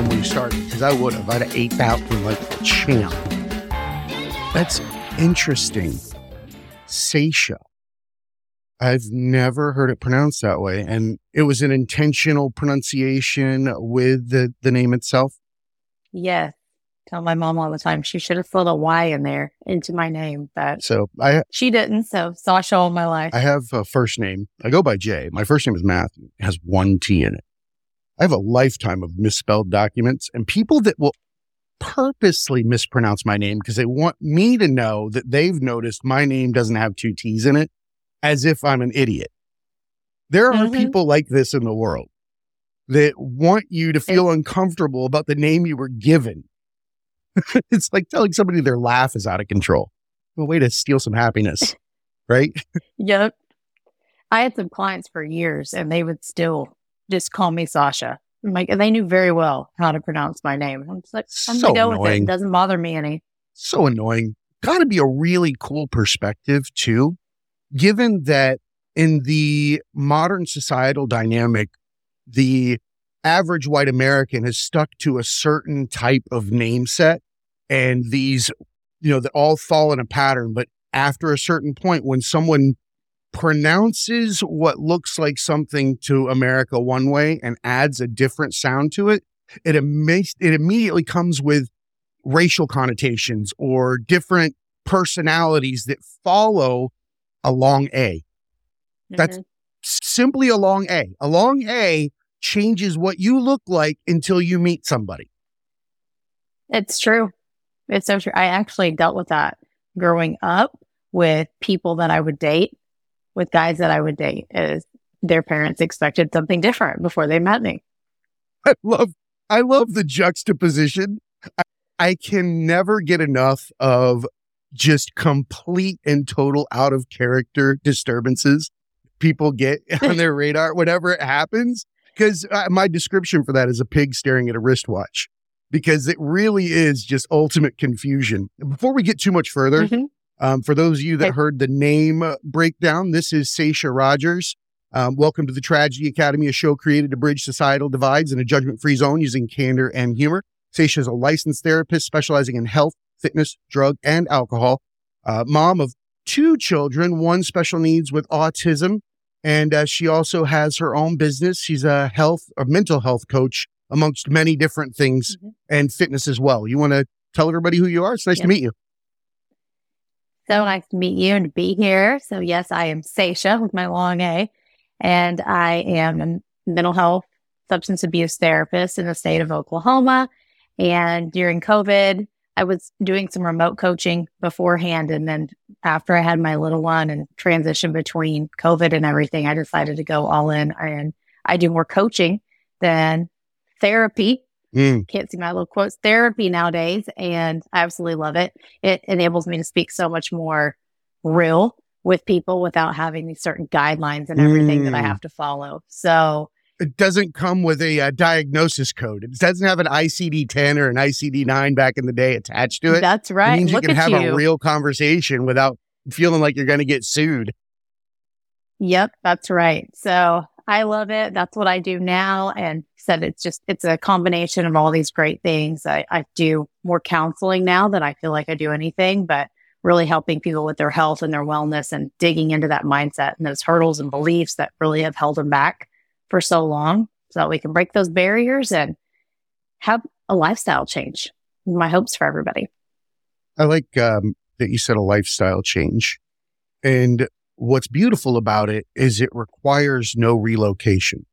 myself when you started because I would have. I'd have ate that one like a champ. That's interesting. Sasha. I've never heard it pronounced that way. And it was an intentional pronunciation with the, the name itself. Yes. Tell my mom all the time she should have filled a Y in there into my name, but So I she didn't. So Sasha all my life. I have a first name. I go by Jay. My first name is Matthew. It has one T in it. I have a lifetime of misspelled documents and people that will purposely mispronounce my name because they want me to know that they've noticed my name doesn't have two T's in it as if I'm an idiot. There are Mhm. people like this in the world that want you to feel uncomfortable about the name you were given. it's like telling somebody their laugh is out of control. A way to steal some happiness, right? Yep. I had some clients for years and they would still just call me Sasha. I'm like, and they knew very well how to pronounce my name. I'm just like, I'm So gonna go with it. It doesn't bother me any. so annoying. Got to be a really cool perspective, too, given that in the modern societal dynamic, the average white American has stuck to a certain type of name set, and these, you know, that all fall in a pattern. But after a certain point, when someone pronounces what looks like something to America one way and adds a different sound to it, it, ima- it immediately comes with racial connotations or different personalities that follow a long A. That's- Mhm. Simply a long A. A long A changes what you look like until you meet somebody. It's true. It's so true. I actually dealt with that growing up with people that I would date, with guys that I would date, is their parents expected something different before they met me. I love I love the juxtaposition. I, I can never get enough of just complete and total out of character disturbances people get on their radar whenever it happens. Because uh, my description for that is a pig staring at a wristwatch. Because it really is just ultimate confusion. Before we get too much further, Mhm. Um, for those of you that heard the name uh, breakdown, this is Sasha Rogers. Um, welcome to the Tragedy Academy, a show created to bridge societal divides in a judgment free zone using candor and humor. Sasha is a licensed therapist specializing in health, fitness, drug, and alcohol. Uh, mom of two children, one special needs with autism. And uh, she also has her own business. She's a health, a mental health coach, amongst many different things Mhm. and fitness as well. You want to tell everybody who you are? It's nice to meet you. So nice to meet you and to be here. So, yes, I am Sasha with my long A, and I am a mental health substance abuse therapist in the state of Oklahoma. And during COVID, I was doing some remote coaching beforehand. And then after I had my little one and transition between COVID and everything, I decided to go all in. And I do more coaching than therapy Mm. can't see my little quotes therapy nowadays and i absolutely love it it enables me to speak so much more real with people without having these certain guidelines and everything that i Mm. have to follow so It doesn't come with a uh, diagnosis code. It doesn't have an ICD 10 or an ICD 9 back in the day attached to it. that's It right means you can have you a real conversation without feeling like you're going to get sued. yep that's right so i love it that's what i do now and said it's just it's a combination of all these great things i, I do more counseling now than i feel like i do anything but really helping people with their health and their wellness and digging into that mindset and those hurdles and beliefs that really have held them back for so long so that we can break those barriers and have a lifestyle change. My hopes for everybody. I like um, that you said a lifestyle change. And what's beautiful about it is it requires no relocation.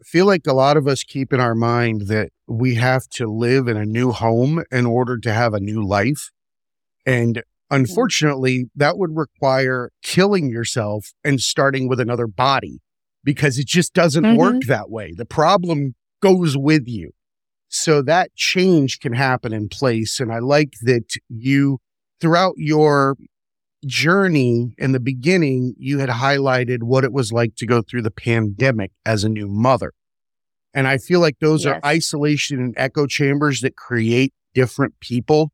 I feel like a lot of us keep in our mind that we have to live in a new home in order to have a new life. And unfortunately, that would require killing yourself and starting with another body because it just doesn't Mhm. work that way. The problem goes with you. So that change can happen in place. And I like that you, throughout your journey in the beginning, you had highlighted what it was like to go through the pandemic as a new mother. And I feel like those Yes. are isolation and echo chambers that create different people.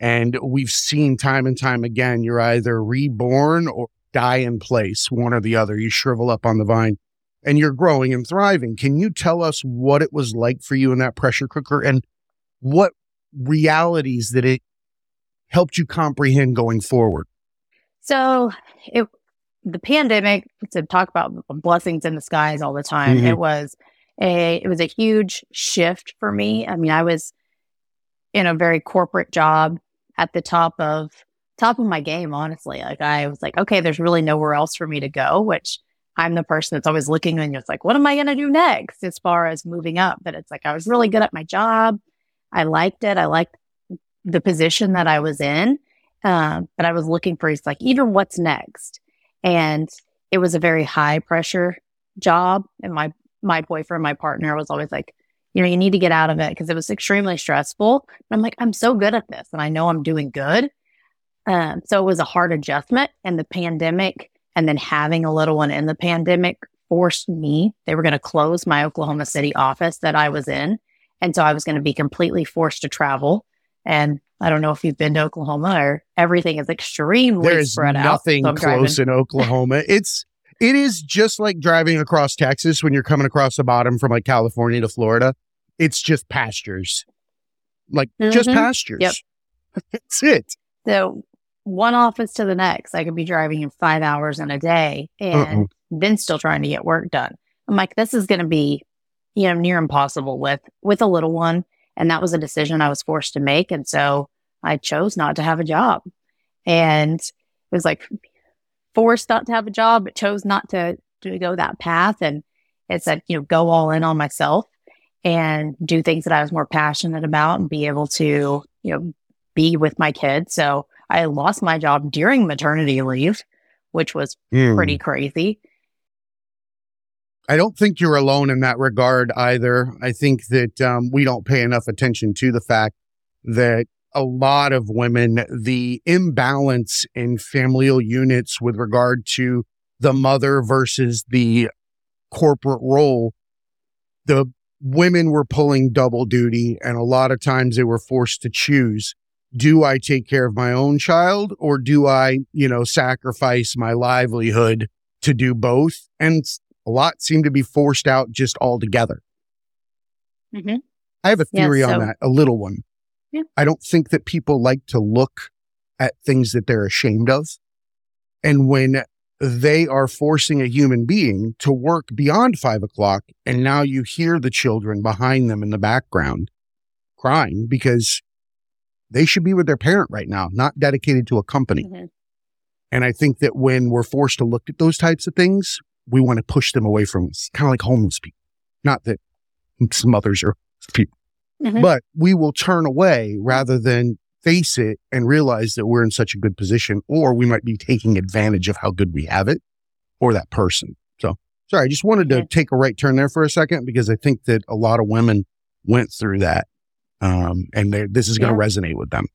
And we've seen time and time again, you're either reborn or die in place, one or the other. You shrivel up on the vine. and you're growing and thriving. Can you tell us what it was like for you in that pressure cooker and what realities that it helped you comprehend going forward? So it the pandemic to talk about blessings in the skies all the time. Mm-hmm. It was a it was a huge shift for me. I mean, I was in a very corporate job at the top of top of my game, honestly. Like I was like, okay, there's really nowhere else for me to go, which I'm the person that's always looking and it's like, what am I going to do next as far as moving up? But it's like, I was really good at my job. I liked it. I liked the position that I was in. Um, but I was looking for, it's like, even what's next? And it was a very high pressure job. And my, my boyfriend, my partner was always like, you know, you need to get out of it because it was extremely stressful. And I'm like, I'm so good at this and I know I'm doing good. Um, so it was a hard adjustment and the pandemic and then having a little one in the pandemic forced me, they were going to close my Oklahoma City office that I was in. And so I was going to be completely forced to travel. And I don't know if you've been to Oklahoma or everything is extremely There's spread out. Nothing so close driving. in Oklahoma. It's it is just like driving across Texas when you're coming across the bottom from like California to Florida. It's just pastures. Like mm-hmm. just pastures. Yep. That's it. So one office to the next, I could be driving in five hours in a day and uh then still trying to get work done. I'm like, this is going to be, you know, near impossible with, with a little one. And that was a decision I was forced to make. And so I chose not to have a job. And it was like forced not to have a job, but chose not to, to go that path. And it said, you know, go all in on myself and do things that I was more passionate about and be able to, you know, be with my kids. So I lost my job during maternity leave, which was mm. pretty crazy. I don't think you're alone in that regard either. I think that um, we don't pay enough attention to the fact that a lot of women, the imbalance in familial units with regard to the mother versus the corporate role, the women were pulling double duty, and a lot of times they were forced to choose. Do I take care of my own child or do I, you know, sacrifice my livelihood to do both? And a lot seem to be forced out just altogether. Mm-hmm. I have a theory yeah, so- on that, a little one. Yeah. I don't think that people like to look at things that they're ashamed of. And when they are forcing a human being to work beyond five o'clock, and now you hear the children behind them in the background crying because they should be with their parent right now, not dedicated to a company. Mm-hmm. And I think that when we're forced to look at those types of things, we want to push them away from us, kind of like homeless people. Not that some others are people. Mm-hmm. But we will turn away rather than face it and realize that we're in such a good position, or we might be taking advantage of how good we have it or that person. So, sorry, I just wanted to take a right turn there for a second because I think that a lot of women went through that. Um, and this is going to yeah. resonate with them.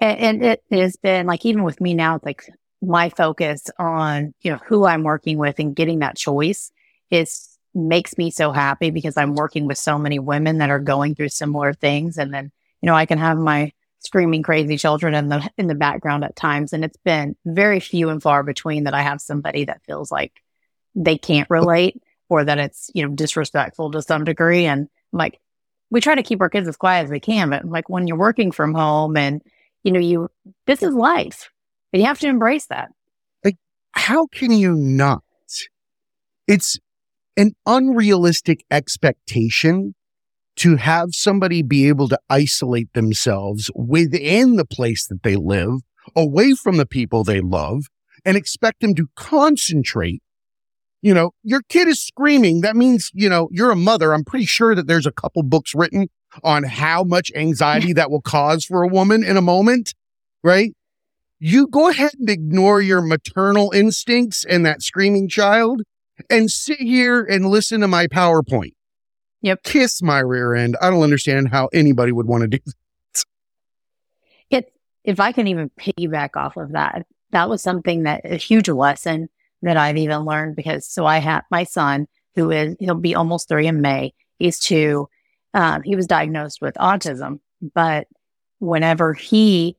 And, and it has been like, even with me now, it's like my focus on, you know, who I'm working with and getting that choice is makes me so happy because I'm working with so many women that are going through similar things. And then, you know, I can have my screaming crazy children in the in the background at times. And it's been very few and far between that I have somebody that feels like they can't relate or that it's, you know, disrespectful to some degree. And I'm like, we try to keep our kids as quiet as we can, but like when you're working from home and, you know, you this is life. And you have to embrace that. Like, how can you not? It's an unrealistic expectation to have somebody be able to isolate themselves within the place that they live, away from the people they love, and expect them to concentrate. You know, your kid is screaming. That means, you know, you're a mother. I'm pretty sure that there's a couple books written on how much anxiety that will cause for a woman in a moment, right? You go ahead and ignore your maternal instincts and that screaming child and sit here and listen to my PowerPoint. Yep. Kiss my rear end. I don't understand how anybody would want to do that. It, if I can even piggyback off of that, that was something that a huge lesson that I've even learned because so I have my son who is, he'll be almost three in May. He's two. Um, he was diagnosed with autism, but whenever he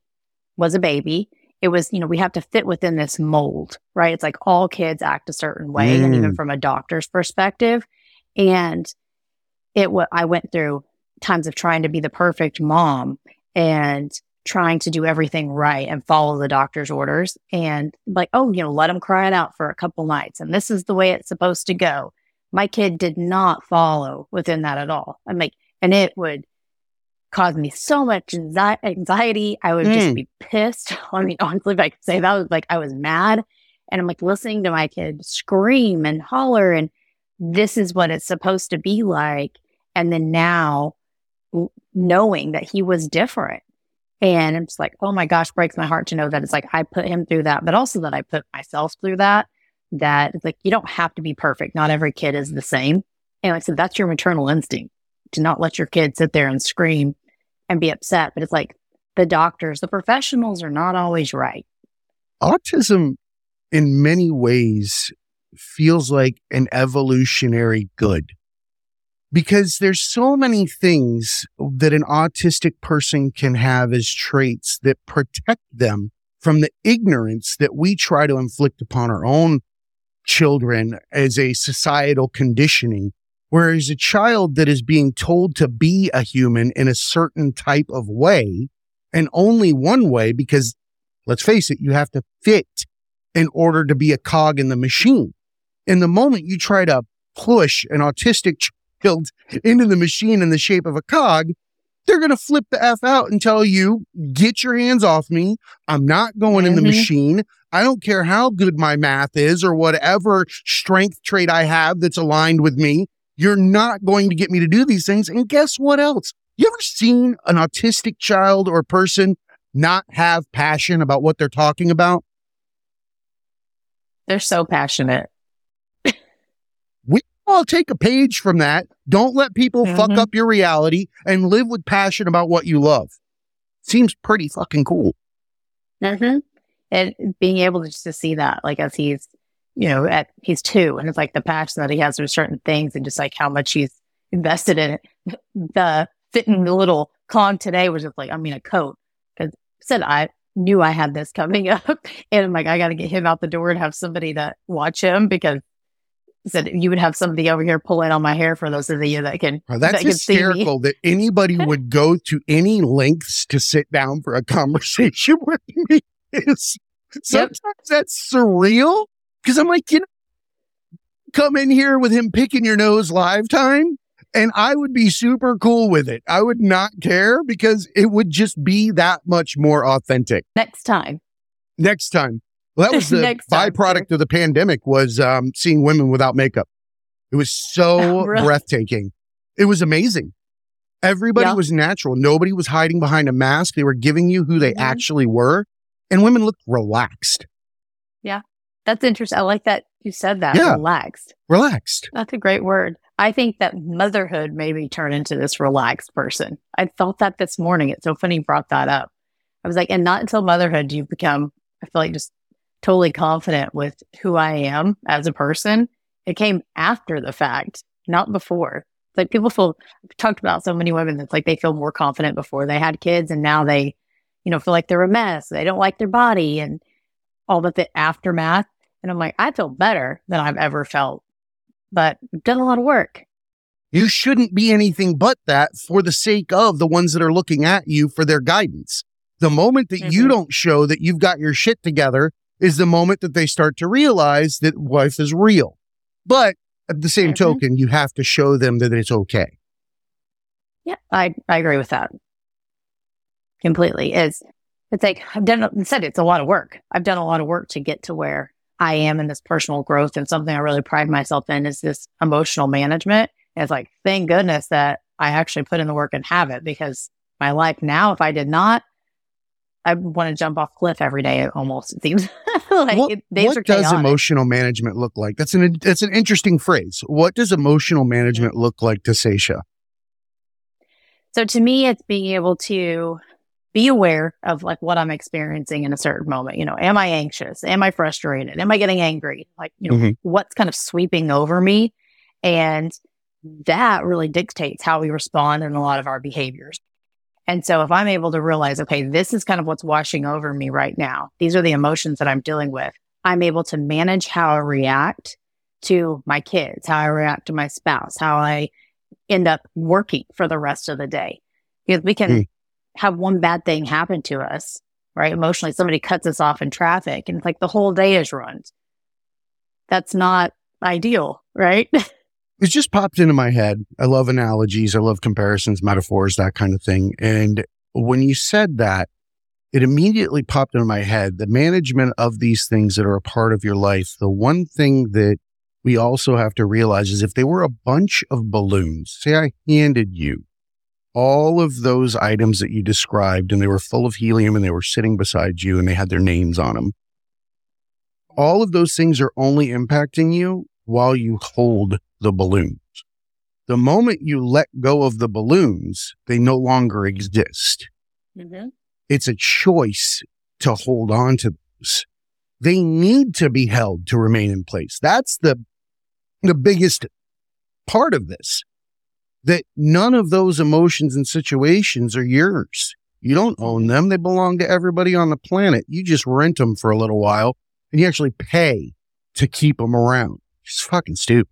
was a baby it was, you know, we have to fit within this mold, right? It's like all kids act a certain way. Mm. And even mm. from a doctor's perspective. And it what I went through times of trying to be the perfect mom and trying to do everything right and follow the doctor's orders and like, oh, you know, let them cry it out for a couple nights. And this is the way it's supposed to go. My kid did not follow within that at all. I'm like, and it would cause me so much anxiety. I would mm. just be pissed. I mean, honestly, if I could say that, was like I was mad. And I'm like listening to my kid scream and holler, and this is what it's supposed to be like. And then now knowing that he was different. And I'm just like, oh my gosh, breaks my heart to know that it's like I put him through that, but also that I put myself through that. That it's like you don't have to be perfect. Not every kid is the same. And like I said, that's your maternal instinct to not let your kid sit there and scream and be upset. But it's like the doctors, the professionals are not always right. Autism, in many ways, feels like an evolutionary good because there's so many things that an autistic person can have as traits that protect them from the ignorance that we try to inflict upon our own children as a societal conditioning Whereas a child that is being told to be a human in a certain type of way and only one way, because let's face it, you have to fit in order to be a cog in the machine. In the moment you try to push an autistic child into the machine in the shape of a cog, they're going to flip the F out and tell you, get your hands off me. I'm not going mm-hmm. in the mm-hmm. machine. I don't care how good my math is or whatever strength trait I have that's aligned with me. You're not going to get me to do these things. And guess what else? You ever seen an autistic child or person not have passion about what they're talking about? They're so passionate. we all take a page from that. Don't let people mm-hmm. fuck up your reality and live with passion about what you love. Seems pretty fucking cool. Mm-hmm. And being able to just to see that, like as he's you know, at he's two and it's like the passion that he has for certain things and just like how much he's invested in it. The fitting the little con today was just like, I mean, a coat. Cause said I knew I had this coming up and I'm like, I got to get him out the door and have somebody to watch him because said you would have somebody over here pulling on my hair for those of you that can. Oh, that's that hysterical that anybody would go to any lengths to sit down for a conversation with me. Is sometimes yep. that's surreal because I'm like, you know, come in here with him picking your nose live time. And I would be super cool with it. I would not care because it would just be that much more authentic. Next time. Next time. Well, that was the byproduct of the pandemic was um, seeing women without makeup. It was so oh, really? breathtaking. It was amazing. Everybody was natural. Nobody was hiding behind a mask. They were giving you who they mm-hmm. actually were. And women looked relaxed. Yeah. That's interesting. I like that you said that. Yeah. Relaxed. Relaxed. That's a great word. I think that motherhood made me turn into this relaxed person. I felt that this morning. It's so funny you brought that up. I was like, and not until motherhood do you become, I feel like just totally confident with who I am as a person. It came after the fact, not before. It's like people feel, I've talked about so many women that's like they feel more confident before they had kids and now they, you know, feel like they're a mess. They don't like their body and all of the aftermath and I'm like, I feel better than I've ever felt, but I've done a lot of work. You shouldn't be anything but that for the sake of the ones that are looking at you for their guidance. The moment that mm-hmm. you don't show that you've got your shit together is the moment that they start to realize that wife is real. But at the same mm-hmm. token, you have to show them that it's okay. Yeah, I, I agree with that completely. Is it's like I've done said it's a lot of work. I've done a lot of work to get to where I am in this personal growth and something I really pride myself in is this emotional management. And it's like, thank goodness that I actually put in the work and have it because my life now, if I did not, I would want to jump off cliff every day. Almost it seems like what, what does emotional management look like? That's an that's an interesting phrase. What does emotional mm-hmm. management look like to Sasha? So to me, it's being able to be aware of like what I'm experiencing in a certain moment. You know, am I anxious? Am I frustrated? Am I getting angry? Like, you know, mm-hmm. what's kind of sweeping over me? And that really dictates how we respond in a lot of our behaviors. And so if I'm able to realize, okay, this is kind of what's washing over me right now. These are the emotions that I'm dealing with. I'm able to manage how I react to my kids, how I react to my spouse, how I end up working for the rest of the day. Because we can mm. Have one bad thing happen to us, right? Emotionally, somebody cuts us off in traffic and it's like the whole day is ruined. That's not ideal, right? it just popped into my head. I love analogies. I love comparisons, metaphors, that kind of thing. And when you said that, it immediately popped into my head the management of these things that are a part of your life. The one thing that we also have to realize is if they were a bunch of balloons, say I handed you all of those items that you described and they were full of helium and they were sitting beside you and they had their names on them. All of those things are only impacting you while you hold the balloons. The moment you let go of the balloons, they no longer exist. Mm-hmm. It's a choice to hold on to those. They need to be held to remain in place. That's the, the biggest part of this. That none of those emotions and situations are yours. You don't own them. They belong to everybody on the planet. You just rent them for a little while and you actually pay to keep them around. It's fucking stupid.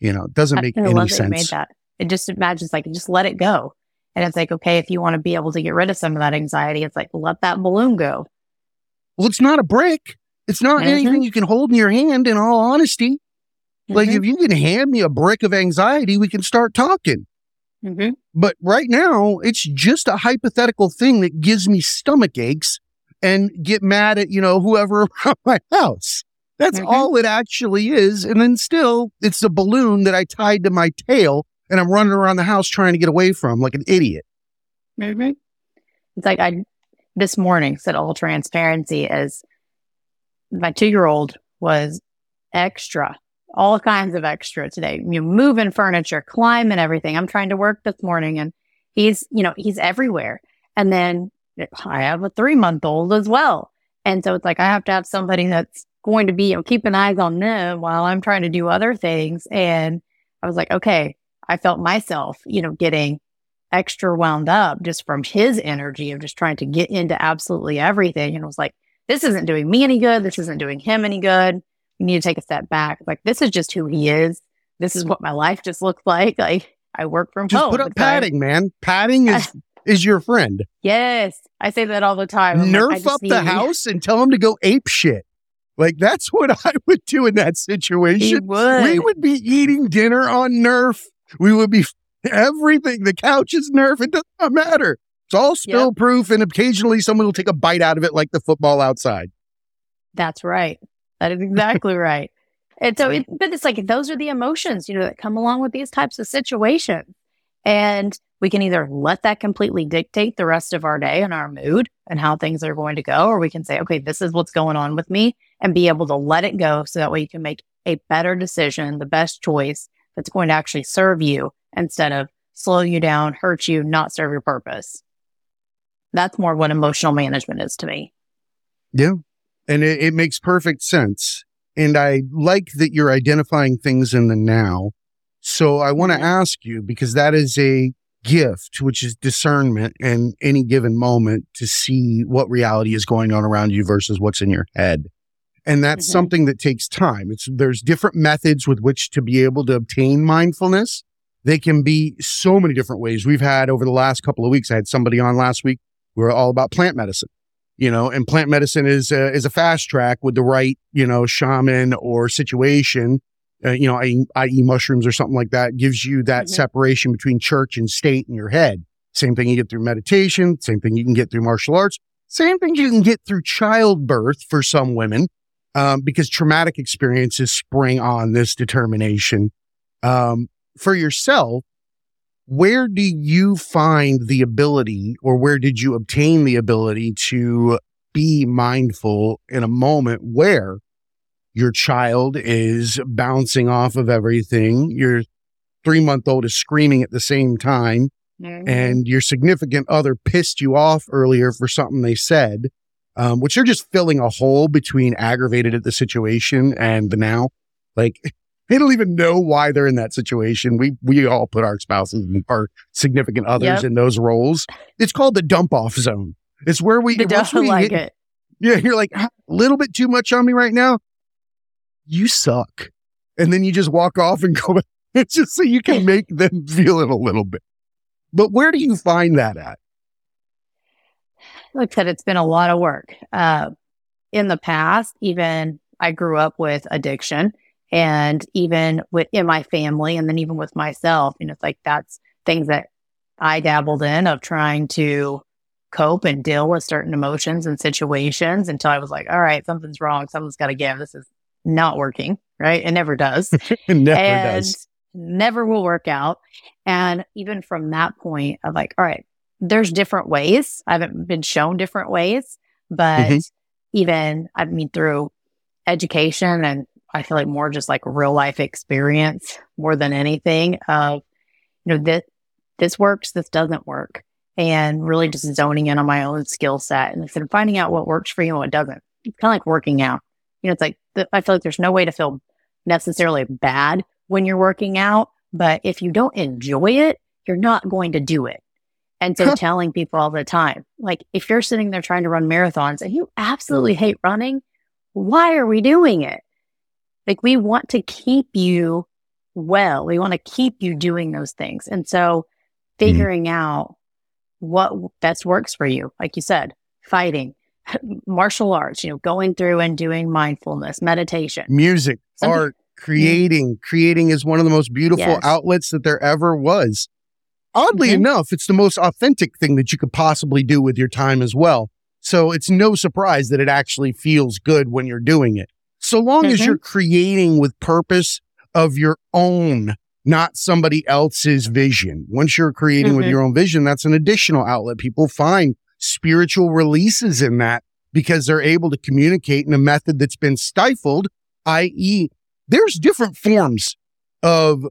You know, it doesn't make I any sense. made that. It just imagines like just let it go. And it's like, okay, if you want to be able to get rid of some of that anxiety, it's like let that balloon go. Well, it's not a brick. It's not mm-hmm. anything you can hold in your hand, in all honesty. Mm-hmm. Like if you can hand me a brick of anxiety, we can start talking. Mm-hmm. But right now, it's just a hypothetical thing that gives me stomach aches and get mad at, you know, whoever around my house. That's mm-hmm. all it actually is. And then still, it's a balloon that I tied to my tail and I'm running around the house trying to get away from like an idiot. Mm-hmm. It's like I, this morning, said all transparency is my two year old was extra, all kinds of extra today. You know, moving furniture, climbing everything. I'm trying to work this morning and he's, you know, he's everywhere. And then I have a three month old as well. And so it's like I have to have somebody that's going to be, you know, keeping eyes on them while I'm trying to do other things. And I was like, okay, I felt myself, you know, getting extra wound up just from his energy of just trying to get into absolutely everything. And I was like, this isn't doing me any good. This isn't doing him any good. We need to take a step back. Like, this is just who he is. This is hmm. what my life just looks like. Like, I work from just home. Put up padding, man. Padding is is your friend. Yes, I say that all the time. I'm Nerf like, up the house and tell him to go ape shit. Like that's what I would do in that situation. Would. We would be eating dinner on Nerf. We would be everything. The couch is Nerf. It does not matter. It's all spill yep. proof, and occasionally someone will take a bite out of it, like the football outside. That's right. That is exactly right. And so, it, but it's like those are the emotions, you know, that come along with these types of situations. And we can either let that completely dictate the rest of our day and our mood and how things are going to go, or we can say, okay, this is what's going on with me and be able to let it go so that way you can make a better decision, the best choice that's going to actually serve you instead of slow you down, hurt you, not serve your purpose. That's more what emotional management is to me. Yeah. And it, it makes perfect sense. And I like that you're identifying things in the now. So I want to mm-hmm. ask you because that is a gift, which is discernment in any given moment to see what reality is going on around you versus what's in your head. And that's mm-hmm. something that takes time. It's there's different methods with which to be able to obtain mindfulness. They can be so many different ways. We've had over the last couple of weeks, I had somebody on last week. We are all about plant medicine, you know, and plant medicine is a, is a fast track with the right, you know, shaman or situation uh, you know, i.e. I mushrooms or something like that gives you that mm-hmm. separation between church and state in your head. Same thing you get through meditation. Same thing you can get through martial arts. Same thing you can get through childbirth for some women, um, because traumatic experiences spring on this determination. Um, for yourself, where do you find the ability or where did you obtain the ability to be mindful in a moment where your child is bouncing off of everything. Your three month old is screaming at the same time. Mm-hmm. And your significant other pissed you off earlier for something they said, um, which you're just filling a hole between aggravated at the situation and the now. Like They don't even know why they're in that situation. We we all put our spouses and our significant others Yep. in those roles. It's called the dump off zone. It's where we The once don't we like hit- it. Yeah, you're like a little bit too much on me right now. You suck, and then you just walk off and go. It's just so you can make them feel it a little bit. But where do you find that at? like I said, it's been a lot of work. Uh, in the past, even I grew up with addiction and even with in my family and then even with myself, you know, it's like that's things that I dabbled in of trying to cope and deal with certain emotions and situations until I was like, all right, something's wrong. Something's got to give. This is not working. Right. It never does It never and does. never will work out. And even from that point of like, all right, there's different ways. I haven't been shown different ways, but Mhm. even I mean through education and I feel like more just like real life experience more than anything of, you know, this this works, this doesn't work. And really just mm-hmm. zoning in on my own skill set and instead of finding out what works for you and what doesn't. It's kind of like working out. You know, it's like th- I feel like there's no way to feel necessarily bad when you're working out, but if you don't enjoy it, you're not going to do it. And so telling people all the time, like if you're sitting there trying to run marathons and you absolutely hate running, why are we doing it? Like we want to keep you well. We want to keep you doing those things. And so figuring out what best works for you, like you said, fighting, martial arts, you know, going through and doing mindfulness, meditation. Music, Some peop- art, creating. Creating is one of the most beautiful Yes. outlets that there ever was. Oddly Mhm. enough, it's the most authentic thing that you could possibly do with your time as well. So it's no surprise that it actually feels good when you're doing it. So long as Mhm. you're creating with purpose of your own, not somebody else's vision. Once you're creating with Mhm. your own vision, that's an additional outlet. People find spiritual releases in that because they're able to communicate in a method that's been stifled, i.e., there's different forms of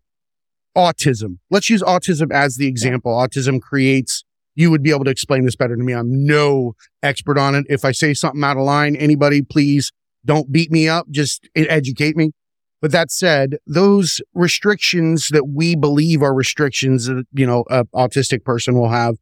autism. Let's use autism as the example. Autism creates, you would be able to explain this better to me. I'm no expert on it. If I say something out of line, anybody, please don't beat me up, just educate me. But that said, those restrictions that we believe are restrictions that, you know, a autistic person will have,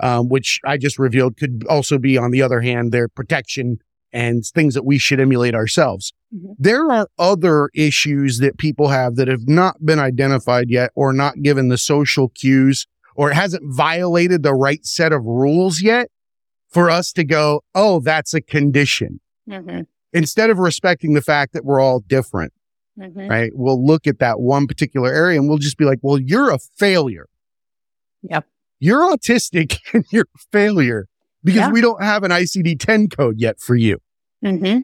um, which I just revealed could also be, on the other hand, their protection and things that we should emulate ourselves. Mhm. There are other issues that people have that have not been identified yet or not given the social cues or it hasn't violated the right set of rules yet for us to go, oh, that's a condition. Mm-hmm. Instead of respecting the fact that we're all different, Mm-hmm. right? We'll look at that one particular area and we'll just be like, well, you're a failure. Yep. You're autistic and you're a failure because Yeah. we don't have an ICD 10 code yet for you. Mm-hmm.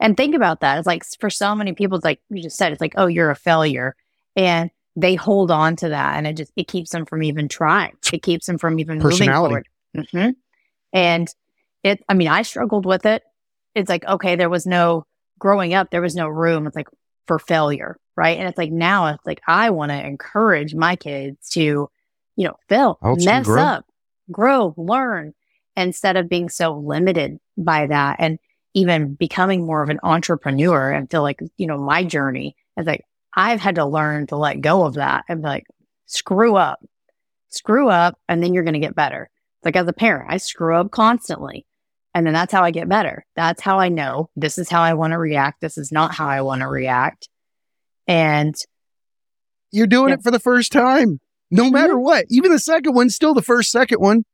And think about that. It's like for so many people, it's like you just said, it's like, oh, you're a failure. And they hold on to that and it just it keeps them from even trying. It keeps them from even moving forward. hmm And it I mean, I struggled with it. It's like, okay, there was no growing up, there was no room. It's like for failure. Right. And it's like now it's like I want to encourage my kids to, you know, fail, mess grow. up, grow, learn, instead of being so limited by that. And even becoming more of an entrepreneur and feel like, you know, my journey is like, I've had to learn to let go of that and be like, screw up, screw up, and then you're going to get better. It's like as a parent, I screw up constantly. And then that's how I get better. That's how I know this is how I want to react. This is not how I want to react. And You're doing it for the first time, no mm-hmm. matter what. Even the second one, still the first second one.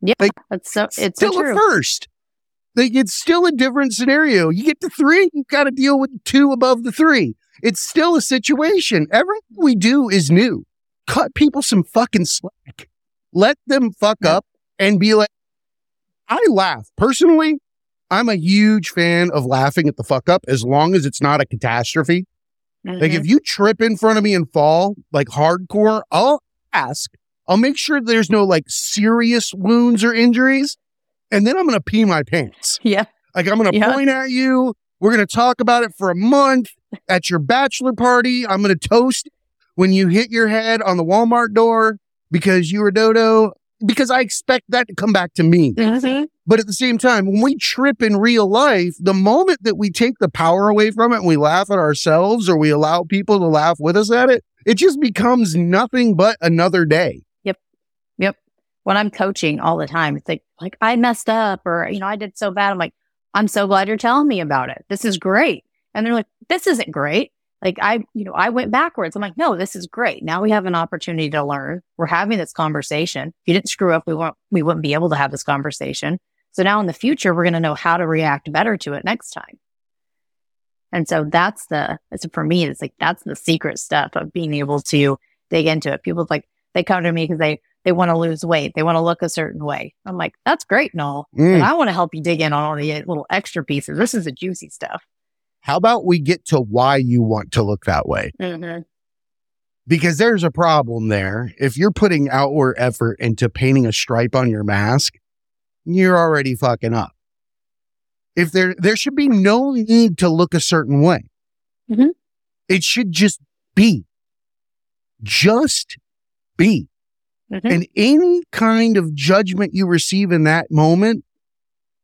Yeah, it's so, it's so still a first. Like it's still a different scenario. You get to three, you've got to deal with two above the three. It's still a situation. Everything we do is new. Cut people some fucking slack. Let them fuck Yeah. up and be like, I laugh. Personally, I'm a huge fan of laughing at the fuck up as long as it's not a catastrophe. Like Mhm. if you trip in front of me and fall like hardcore, I'll ask. I'll make sure there's no like serious wounds or injuries. And then I'm going to pee my pants. yeah. Like I'm going to Yeah. point at you. We're going to talk about it for a month at your bachelor party. I'm going to toast when you hit your head on the Walmart door because you were dodo. Because I expect that to come back to me. Mhm. But at the same time, when we trip in real life, the moment that we take the power away from it and we laugh at ourselves or we allow people to laugh with us at it, it just becomes nothing but another day. Yep. Yep. When I'm coaching all the time, it's like, like I messed up or, you know, I did so bad. I'm like, I'm so glad you're telling me about it. This is great. And they're like, this isn't great. Like I, you know, I went backwards. I'm like, no, this is great. Now we have an opportunity to learn. We're having this conversation. If you didn't screw up, we won't, we wouldn't be able to have this conversation. So now in the future, we're going to know how to react better to it next time. And so that's the, it's for me, it's like, that's the secret stuff of being able to dig into it. People like, they come to me because they, they want to lose weight. They want to look a certain way. I'm like, that's great and all. Mm. And I want to help you dig in on all the little extra pieces. This is the juicy stuff. How about we get to why you want to look that way? Mm-hmm. Because there's a problem there. If you're putting outward effort into painting a stripe on your mask, you're already fucking up. If there there should be no need to look a certain way. Mhm. It should just be. Just be. Mhm. And any kind of judgment you receive in that moment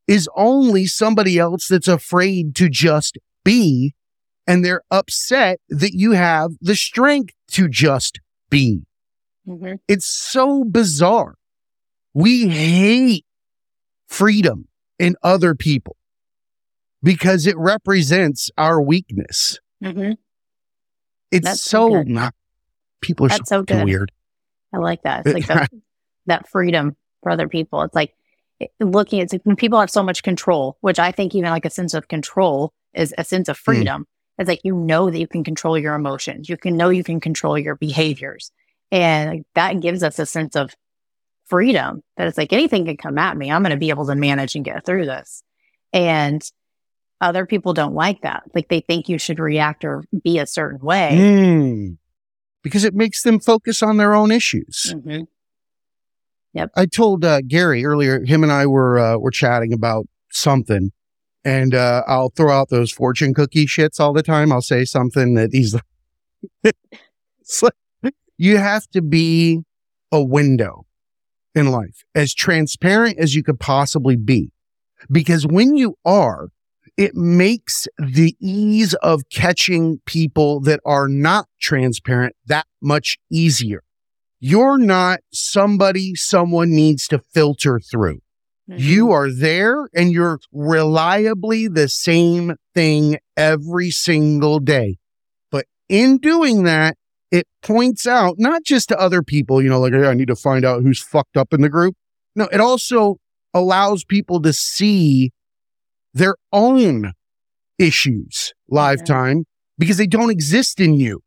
is only somebody else that's afraid to just be. And they're upset that you have the strength to just be. Mm-hmm. It's so bizarre. We hate freedom in other people because it represents our weakness. Mm-hmm. It's That's so not, people are That's so so good. weird. I like that. It's like the, that freedom for other people. It's like looking at when people have so much control, which I think even like a sense of control is a sense of freedom. It's like you know that you can control your emotions. You can know you can control your behaviors. And like, that gives us a sense of freedom that it's like anything can come at me. I'm going to be able to manage and get through this. And other people don't like that. Like they think you should react or be a certain way. Mm. Because it makes them focus on their own issues. Mhm. I told uh, Gary earlier, him and I were uh, were chatting about something, and uh, I'll throw out those fortune cookie shits all the time. I'll say something that he's like, like, you have to be a window in life, as transparent as you could possibly be, because when you are, it makes the ease of catching people that are not transparent that much easier. You're not somebody someone needs to filter through. Mhm. You are there and you're reliably the same thing every single day. But in doing that, it points out not just to other people, you know, like, hey, I need to find out who's fucked up in the group. No, it also allows people to see their own issues lifetime time because they don't exist in you.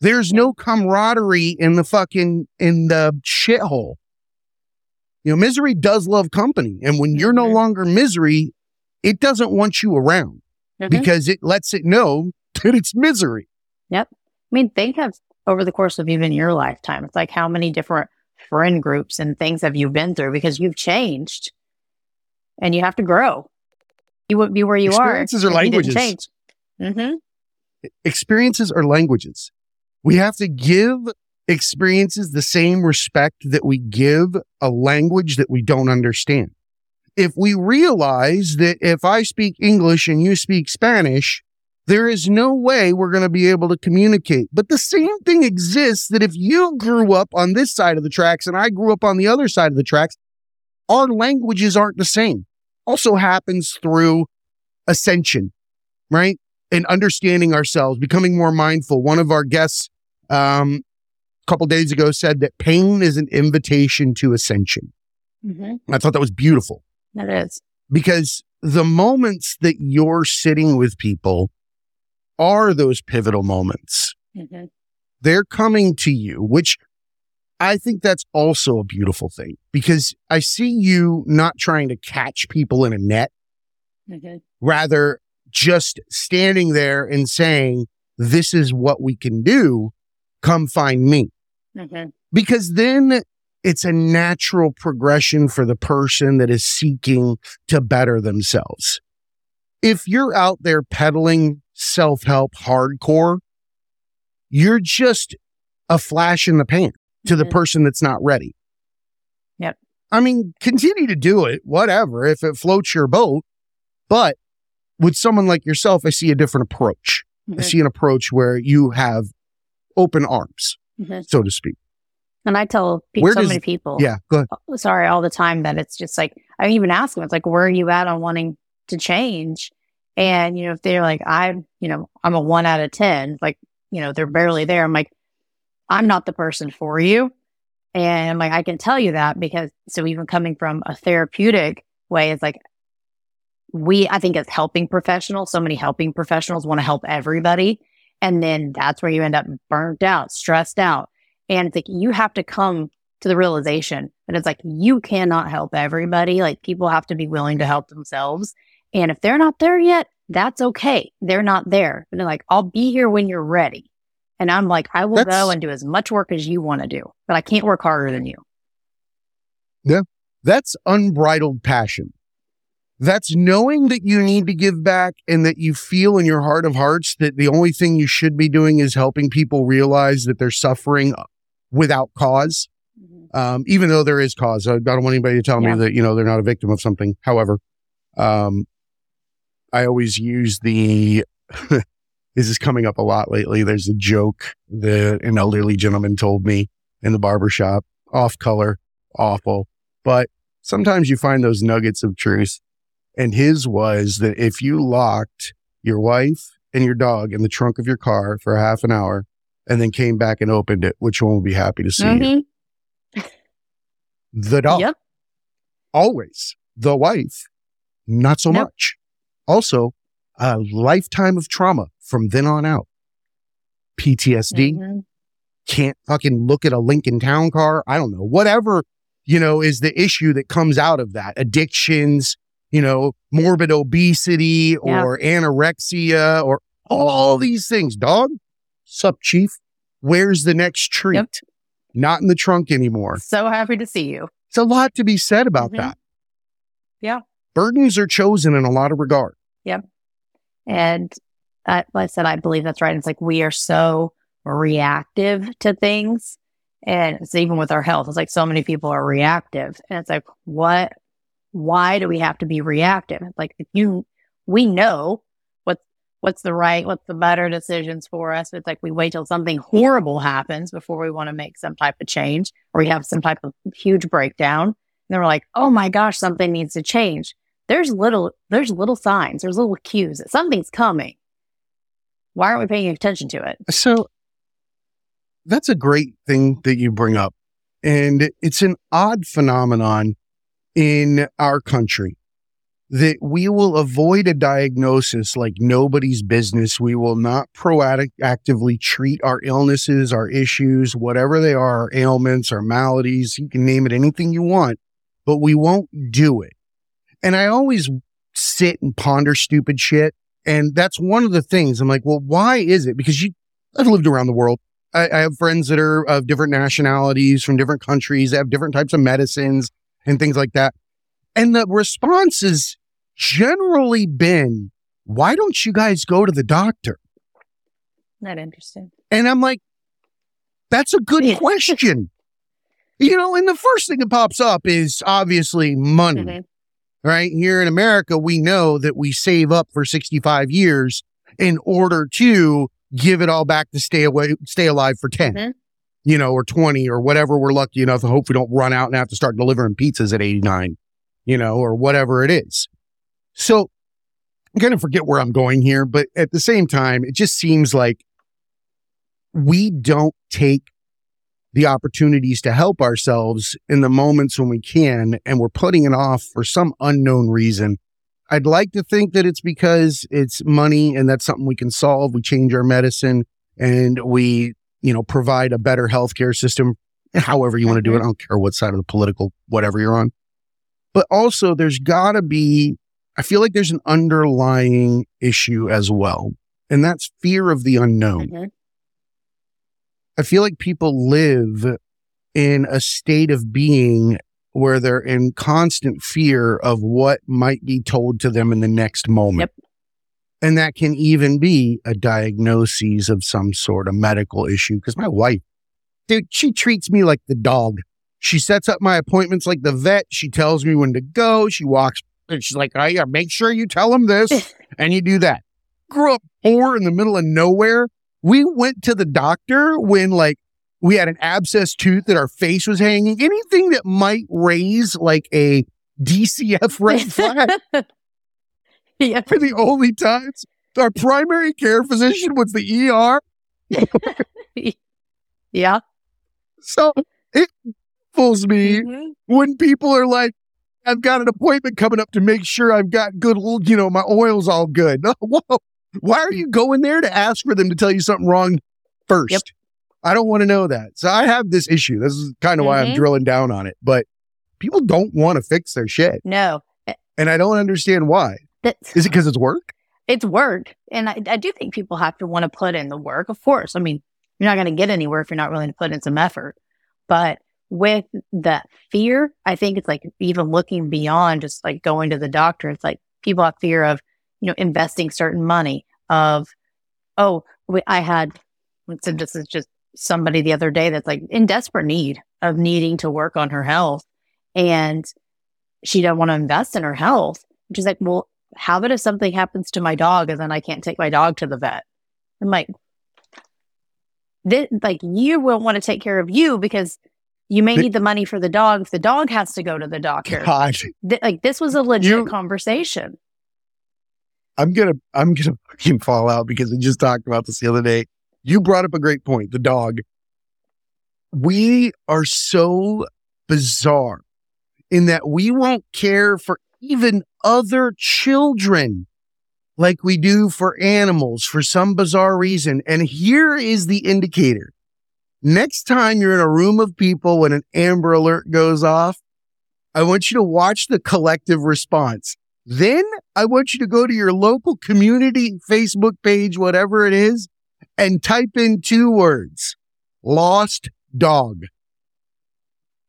There's no camaraderie in the fucking in the shithole. You know, misery does love company. And when you're no Mhm. longer misery, it doesn't want you around Mhm. because it lets it know that it's misery. Yep. I mean, think of over the course of even your lifetime. It's like how many different friend groups and things have you been through because you've changed and you have to grow. You wouldn't be where you are. Experiences if you didn't languages. change. Mm-hmm. Experiences are languages. We have to give experiences the same respect that we give a language that we don't understand. If we realize that if I speak English and you speak Spanish, there is no way we're going to be able to communicate. But the same thing exists that if you grew up on this side of the tracks and I grew up on the other side of the tracks, our languages aren't the same. Also happens through ascension, right? And understanding ourselves, becoming more mindful. One of our guests um, couple days ago said that pain is an invitation to ascension. Mm-hmm. I thought that was beautiful That is. because the moments that you're sitting with people are those pivotal moments. Mm-hmm. They're coming to you, which I think that's also a beautiful thing because I see you not trying to catch people in a net, Mm-hmm. rather just standing there and saying, this is what we can do. Come find me. Mm-hmm. because then it's a natural progression for the person that is seeking to better themselves. If you're out there peddling self help hardcore, you're just a flash in the pan to the Mhm. person that's not ready. Yep. I mean, continue to do it, whatever, if it floats your boat. But with someone like yourself, I see a different approach. I see an approach where you have open arms, Mhm. so to speak. And I tell pe- Where so does- many people, Yeah, go ahead. oh, sorry, all the time that it's just like, I even ask them, it's like, where are you at on wanting to change? And, you know, if they're like, I'm, you know, I'm a one out of 10, like, you know, they're barely there. I'm like, I'm not the person for you. And like, I can tell you that because, so even coming from a therapeutic way, it's like, we, I think as helping professionals, so many helping professionals want to help everybody. And then that's where you end up burnt out, stressed out. And it's like, you have to come to the realization that it's like, you cannot help everybody. Like, people have to be willing to help themselves. And if they're not there yet, that's okay. They're not there. And they're like, I'll be here when you're ready. And I'm like, I will That's- go and do as much work as you want to do, but I can't work harder than you. Yeah. That's unbridled passion. That's knowing that you need to give back and that you feel in your heart of hearts that the only thing you should be doing is helping people realize that they're suffering without cause. Um, even though there is cause. I don't want anybody to tell Yeah. me that, you know, they're not a victim of something. However, um, I always use the, this is coming up a lot lately. There's a joke that an elderly gentleman told me in the barber shop, off color, awful. But sometimes you find those nuggets of truth. And his was that if you locked your wife and your dog in the trunk of your car for half an hour and then came back and opened it, which one would be happy to see you? Mhm. The dog. Yep. Always. The wife, not so Yep. much. Also, a lifetime of trauma from then on out. PTSD, Mhm. can't fucking look at a Lincoln Town car. I don't know. Whatever, you know, is the issue that comes out of that. Addictions, you know, morbid obesity Yeah. or anorexia or all these things. Dog, sup, chief? Where's the next treat? Yep. Not in the trunk anymore. So happy to see you. It's a lot to be said about Mhm. that. Yeah. Burdens are chosen in a lot of regard. Yep. And like I said, I believe that's right. It's like we are so reactive to things. And it's even with our health. It's like so many people are reactive. And it's like, what, why do we have to be reactive? Like, if you, we know what's, what's the right, what's the better decisions for us. It's like we wait till something horrible happens before we want to make some type of change or we have some type of huge breakdown. And then we're like, oh my gosh, something needs to change there's little there's little signs there's little cues that something's coming why aren't we paying attention to it So that's a great thing that you bring up. And it's an odd phenomenon in our country that we will avoid a diagnosis like nobody's business. We will not proactively treat our illnesses, our issues, whatever they are, our ailments, our maladies. You can name it anything you want, but we won't do it. And I always sit and ponder stupid shit. And that's one of the things I'm like, well, why is it? Because you, I've lived around the world. I, I have friends that are of different nationalities from different countries, that have different types of medicines and things like that. And the response has generally been, why don't you guys go to the doctor? not interesting And I'm like, that's a good question. you know, and the first thing that pops up is obviously money, Mhm. right? Here in America, we know that we save up for 65 years in order to give it all back to stay away, stay alive for 10, Mhm. You know, or 20 or whatever we're lucky enough to hope we don't run out and have to start delivering pizzas at 89, you know, or whatever it is. So I'm going to forget where I'm going here, but at the same time, it just seems like we don't take the opportunities to help ourselves in the moments when we can, and we're putting it off for some unknown reason. I'd like to think that it's because it's money and that's something we can solve. We change our medicine and we, you know, provide a better healthcare system, however you want to do it. I don't care what side of the political, whatever you're on. But also, there's got to be, I feel like there's an underlying issue as well, and that's fear of the unknown. Mhm. I feel like people live in a state of being where they're in constant fear of what might be told to them in the next moment. Yep. And that can even be a diagnosis of some sort of medical issue. Because my wife, dude, she treats me like the dog. She sets up my appointments like the vet. She tells me when to go. She walks and she's like, oh, I make sure you tell them this and you do that. Grew up poor in the middle of nowhere. We went to the doctor when like we had an abscess tooth that our face was hanging. Anything that might raise like a DCF red flag yeah. for the only times our primary care physician was the ER. Yeah. So it fools me Mhm. when people are like, I've got an appointment coming up to make sure I've got good, you know, my oil's all good. Whoa. Why are you going there to ask for them to tell you something wrong first? Yep. I don't want to know that. So I have this issue. This is kind of why I'm Mhm. drilling down on it. But people don't want to fix their shit. No. And I don't understand why. That's, Is it because it's work? it's work. And I, I do think people have to want to put in the work, of course. I mean, you're not going to get anywhere if you're not willing to put in some effort. But with that fear, I think it's like even looking beyond just like going to the doctor, it's like people have fear of, you know, investing certain money of, oh, we, I had, so this is just somebody the other day that's like in desperate need of needing to work on her health. And she doesn't want to invest in her health. She's like, well, how about if something happens to my dog and then I can't take my dog to the vet? I'm like, this, like you will want to take care of you because you may Th- need the money for the dog if the dog has to go to the doctor. God, Th- like this was a legit You- conversation. I'm gonna I'm gonna fucking fall out because we just talked about this the other day. You brought up a great point, the dog. We are so bizarre in that we won't care for even other children like we do for animals for some bizarre reason. And here is the indicator. Next time you're in a room of people when an Amber Alert goes off, I want you to watch the collective response. Then I want you to go to your local community Facebook page, whatever it is, and type in two words lost dog.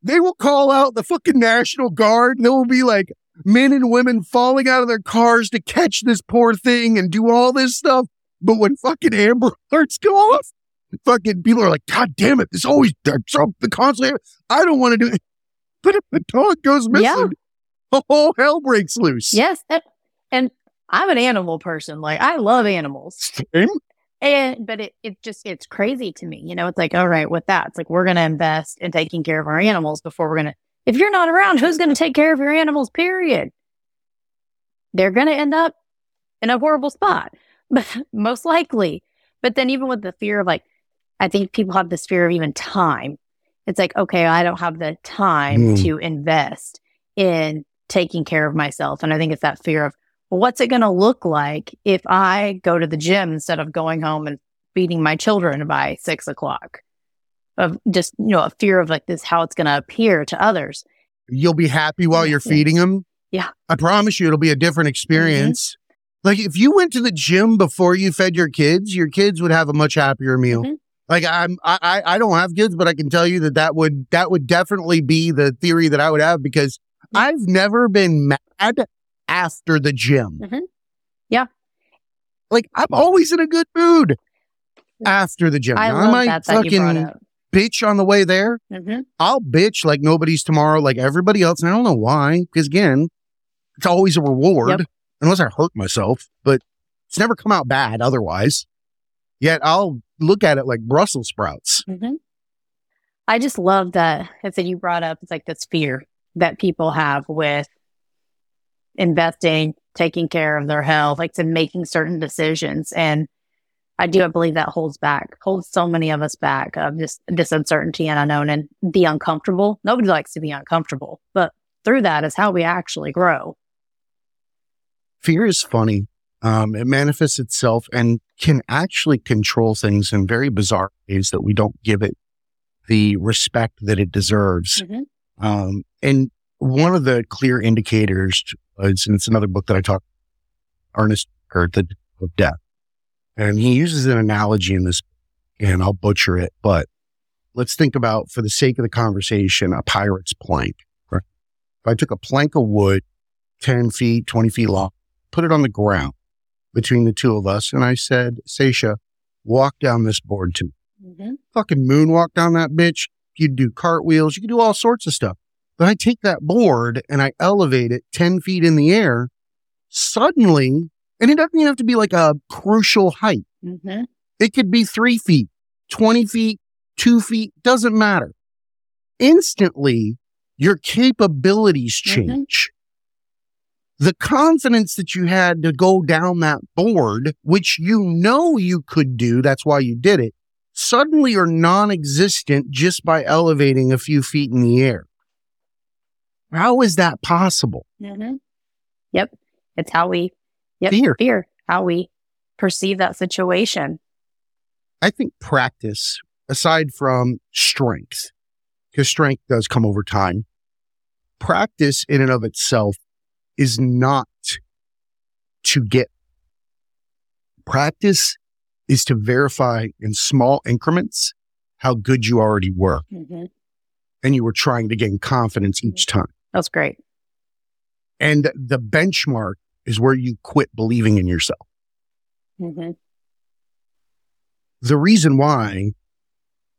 They will call out the fucking National Guard and there will be like men and women falling out of their cars to catch this poor thing and do all this stuff. But when fucking Amber Alerts go off, fucking people are like, God damn it, this always, so the constantly, I don't want to do it. But if the dog goes missing, Yeah. the whole hell breaks loose. Yes. And, and I'm an animal person. Like I love animals. Same. And but it it just it's crazy to me. You know, it's like, all right, with that, it's like we're gonna invest in taking care of our animals before we're gonna if you're not around, who's gonna take care of your animals, period? They're gonna end up in a horrible spot. But most likely. But then even with the fear of like I think people have this fear of even time. It's like, okay, I don't have the time Hmm. to invest in taking care of myself. And I think it's that fear of well, what's it going to look like if I go to the gym instead of going home and feeding my children by six o'clock? Of just, you know, a fear of like this, how it's going to appear to others. You'll be happy while you're feeding them. Yeah. I promise you, it'll be a different experience. Like if you went to the gym before you fed your kids, your kids would have a much happier meal. Mhm. Like I'm, I, I I don't have kids, but I can tell you that that would that would definitely be the theory that I would have because I've never been mad after the gym. Mhm. Yeah. Like I'm always in a good mood after the gym. I Now, love might that that you brought up. Bitch on the way there. Mhm. I'll bitch like nobody's tomorrow, like everybody else. And I don't know why, because again, it's always a reward, Yep. unless I hurt myself, but it's never come out bad otherwise. Yet I'll look at it like Brussels sprouts. Mhm. I just love that. I that you brought up it's like this fear that people have with investing, taking care of their health, like to making certain decisions. And I do believe that holds back, holds so many of us back of just this uncertainty and unknown and the uncomfortable. Nobody likes to be uncomfortable, but through that is how we actually grow. Fear is funny. Um, it manifests itself and can actually control things in very bizarre ways that we don't give it the respect that it deserves. Mhm. Um, and one of the clear indicators is, and it's another book that I talk, Ernest Kurt, The of Death. And he uses an analogy in this, and I'll butcher it, but let's think about, for the sake of the conversation, a pirate's plank. Right? If I took a plank of wood, 10 feet, 20 feet long, put it on the ground between the two of us, and I said, Sasha, walk down this board to me Mhm. fucking moonwalk down that bitch, you do cartwheels, you can do all sorts of stuff. But I take that board and I elevate it 10 feet in the air. Suddenly, and it doesn't even have to be like a crucial height. Mm-hmm. It could be three feet, 20 feet, two feet, doesn't matter. Instantly, your capabilities Mhm. change. The confidence that you had to go down that board, which you know you could do, that's why you did it, suddenly are non existent just by elevating a few feet in the air. How is that possible? Mm-hmm. Yep. It's how we, yep, Fear. fear, how we perceive that situation. I think practice, aside from strength, because strength does come over time, practice in and of itself is not to get. Practice is to verify in small increments how good you already were. Mm-hmm. And you were trying to gain confidence each time. That's great. And the benchmark is where you quit believing in yourself. Mm-hmm. the reason why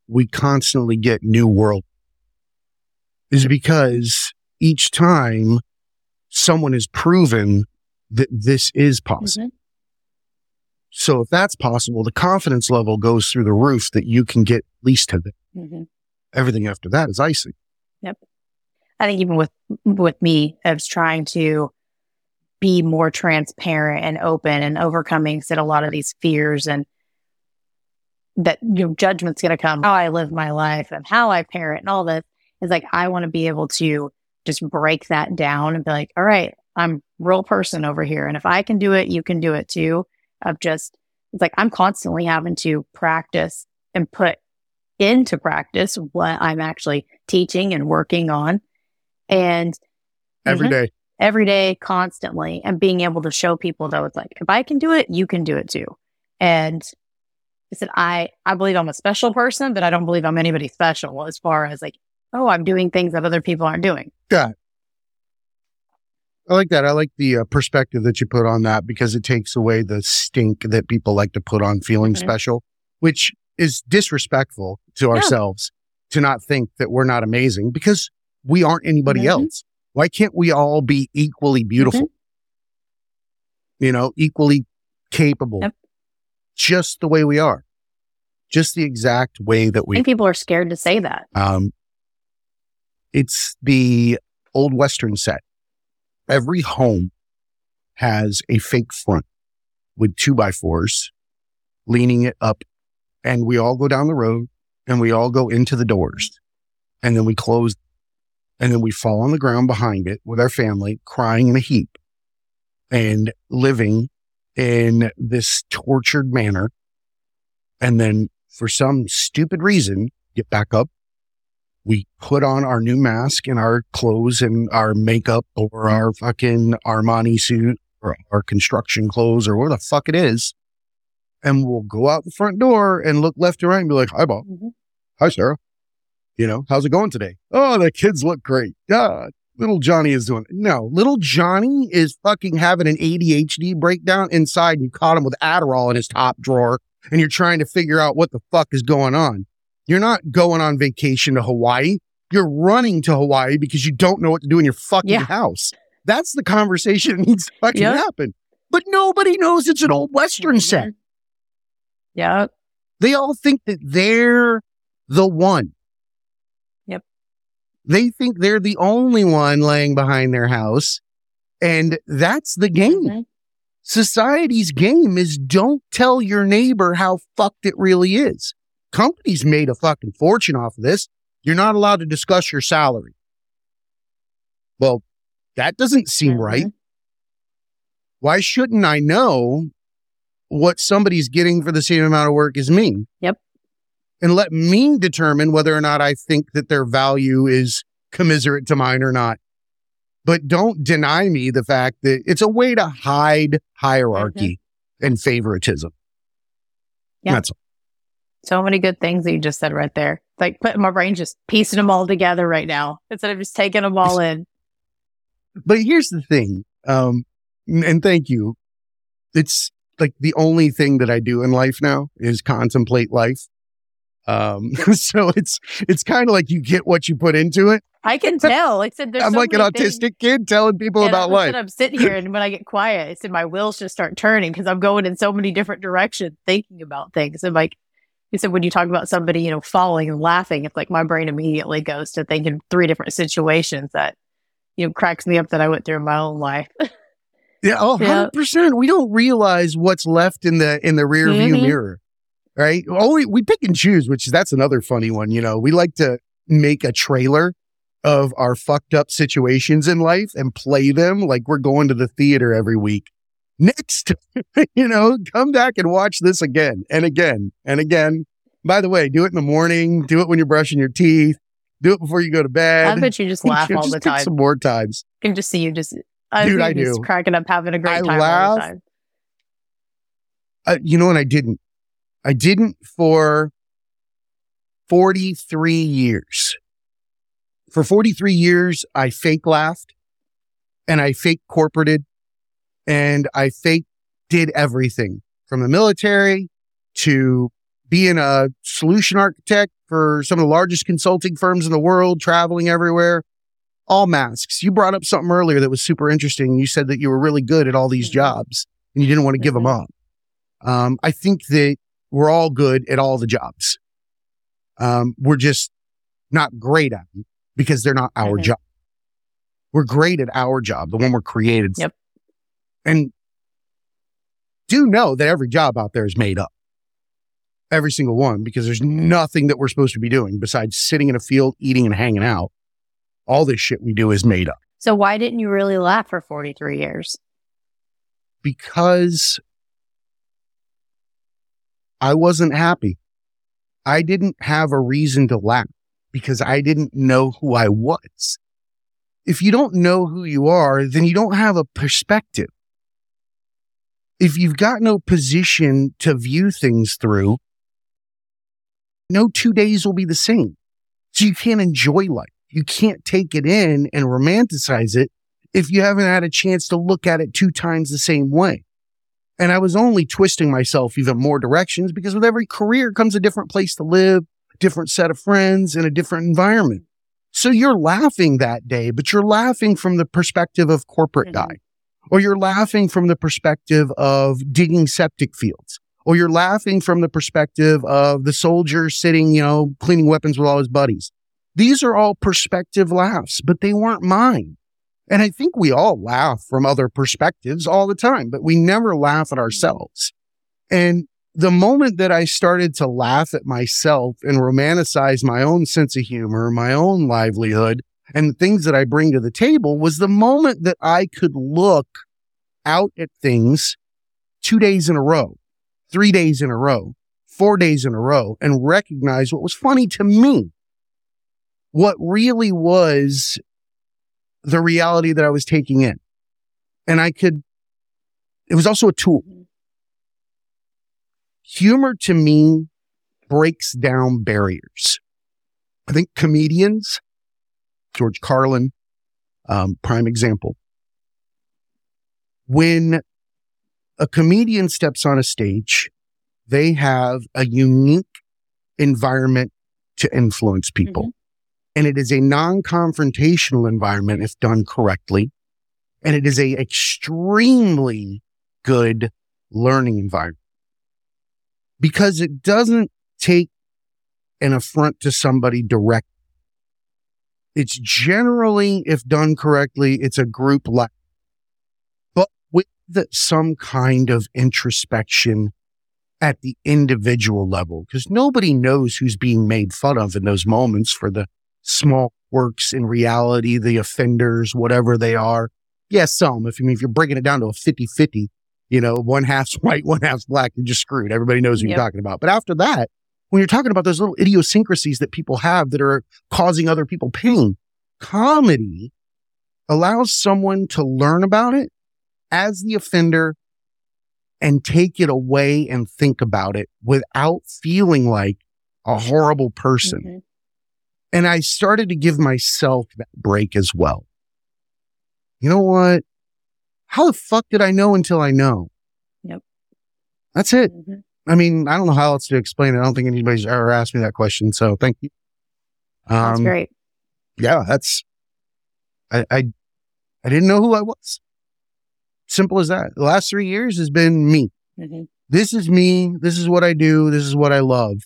we constantly get new world is because each time someone has proven that this is possible. Mm-hmm. So if that's possible, the confidence level goes through the roof that you can get at least to that. Mm-hmm. Everything after that is icing. Yep. I think even with with me, I was trying to be more transparent and open and overcoming said a lot of these fears and that you know judgment's going to come how I live my life and how I parent and all this is like I want to be able to just break that down and be like, all right, I'm real person over here, and if I can do it, you can do it too. Of just it's like I'm constantly having to practice and put into practice what I'm actually teaching and working on. And Every Mhm. day. Every day, constantly, and being able to show people that it's like, if I can do it, you can do it too. And I said, I, I believe I'm a special person, but I don't believe I'm anybody special as far as like, oh, I'm doing things that other people aren't doing. Yeah. I like that. I like the uh, perspective that you put on that because it takes away the stink that people like to put on feeling Mhm. special, which is disrespectful to Yeah. ourselves to not think that we're not amazing because we aren't anybody Mhm. else. Why can't we all be equally beautiful? You know, equally capable, Yep. just the way we are, just the exact way that I we think people are scared to say that. um, it's the old Western set. Every home has a fake front with two by fours leaning it up. And we all go down the road and we all go into the doors and then we close and then we fall on the ground behind it with our family crying in a heap and living in this tortured manner. And then for some stupid reason, get back up we put on our new mask and our clothes and our makeup or our fucking Armani suit or our construction clothes or where the fuck it is. And we'll go out the front door and look left and right and be like, hi, Bob. Mhm. Hi, Sarah. You know, how's it going today? Oh, the kids look great. God, little Johnny is doing No, little Johnny is fucking having an ADHD breakdown inside. And you caught him with Adderall in his top drawer and you're trying to figure out what the fuck is going on. You're not going on vacation to Hawaii. You're running to Hawaii because you don't know what to do in your fucking Yeah. house. That's the conversation that needs to fucking Yeah. happen. But nobody knows it's an old Western set. Yeah. They all think that they're the one. They think they're the only one laying behind their house. And that's the game. Mhm. Society's game is don't tell your neighbor how fucked it really is. Companies made a fucking fortune off of this. You're not allowed to discuss your salary. Well, that doesn't seem right. Mhm. Why shouldn't I know what somebody's getting for the same amount of work as me? Yep. And let me determine whether or not I think that their value is commiserate to mine or not. But don't deny me the fact that it's a way to hide hierarchy and favoritism. Yeah. That's all. So many good things that you just said right there. Like putting my brain just piecing them all together right now instead of just taking them all in. But here's the thing. Um, and thank you. It's like the only thing that I do in life now is contemplate life. Um, so it's it's kind of like you get what you put into it. I can tell. Like I said, there's I'm so like an autistic kid telling people And about a life. I'm sitting here, and when I get quiet, I said my wheels just start turning because I'm going in so many different directions, thinking about things. And like you said, when you talk about somebody, you know, falling and laughing, it's like my brain immediately goes to thinking three different situations that you know cracks me up that I went through in my own life. Yeah, oh. 100%. We don't realize what's left in the in the rear view Mhm. mirror. Right? Only we pick and choose, which is that's another funny one, you know. We like to make a trailer of our fucked up situations in life and play them like we're going to the theater every week. Next, you know, come back and watch this again and again and again. By the way, do it in the morning, do it when you're brushing your teeth, do it before you go to bed. I bet you just laugh all Just the time. Some more times. I can just see you just. I Dude, I just do. cracking up, having a great I time laugh. the time. uh, you know, and I didn't. I didn't for 43 years. For 43 years, I fake laughed and I fake corporated and I fake did everything from the military to being a solution architect for some of the largest consulting firms in the world, traveling everywhere, all masks. You brought up something earlier that was super interesting. You said that you were really good at all these Mhm. jobs and you didn't want to give them Mhm. up. Um, I think that we're all good at all the jobs. Um, we're just not great at them because they're not our Mhm. job. We're great at our job, the one we're created. for. Yep. And do know that every job out there is made up. Every single one, because there's nothing that we're supposed to be doing besides sitting in a field, eating and hanging out. All this shit we do is made up So why didn't you really laugh for 43 years? because I wasn't happy. I didn't have a reason to laugh because I didn't know who I was. If you don't know who you are, then you don't have a perspective. If you've got no position to view things through, no two days will be the same. So you can't enjoy life. You can't take it in and romanticize it if you haven't had a chance to look at it two times the same way. And I was only twisting myself even more directions because with every career comes a different place to live, different set of friends, and a different environment. So you're laughing that day, but you're laughing from the perspective of corporate Mhm. guy, or you're laughing from the perspective of digging septic fields, or you're laughing from the perspective of the soldier sitting, you know, cleaning weapons with all his buddies. These are all perspective laughs, but they weren't mine. And I think we all laugh from other perspectives all the time, but we never laugh at ourselves. And the moment that I started to laugh at myself and romanticize my own sense of humor, my own livelihood, and the things that I bring to the table was the moment that I could look out at things two days in a row, three days in a row, four days in a row, and recognize what was funny to me. What really was the reality that I was taking in. And I could, it was also a tool. Humor to me breaks down barriers. I think comedians, George Carlin, um, prime example. When a comedian steps on a stage, they have a unique environment to influence people. And it is a non confrontational environment if done correctly. And it is a extremely good learning environment because it doesn't take an affront to somebody direct. It's generally, if done correctly, it's a group laugh, but with the, some kind of introspection at the individual level, because nobody knows who's being made fun of in those moments for the small quirks in reality, the offenders, whatever they are. Yes, some. If, I mean, if you're breaking it down to a 50 50, you know, one half's white, one half's black, you're just screwed. Everybody knows who Yep. you're talking about. But after that, when you're talking about those little idiosyncrasies that people have that are causing other people pain, comedy allows someone to learn about it as the offender and take it away and think about it without feeling like a horrible person. Mhm. And I started to give myself that break as well. You know what? How the fuck did I know until I know? Yep. That's it. Mhm. I mean, I don't know how else to explain it. I don't think anybody's ever asked me that question. So thank you. That's Um, great. yeah, that's I, I I didn't know who I was. Simple as that. The last three years has been me. Mhm. This is me. This is what I do. This is what I love.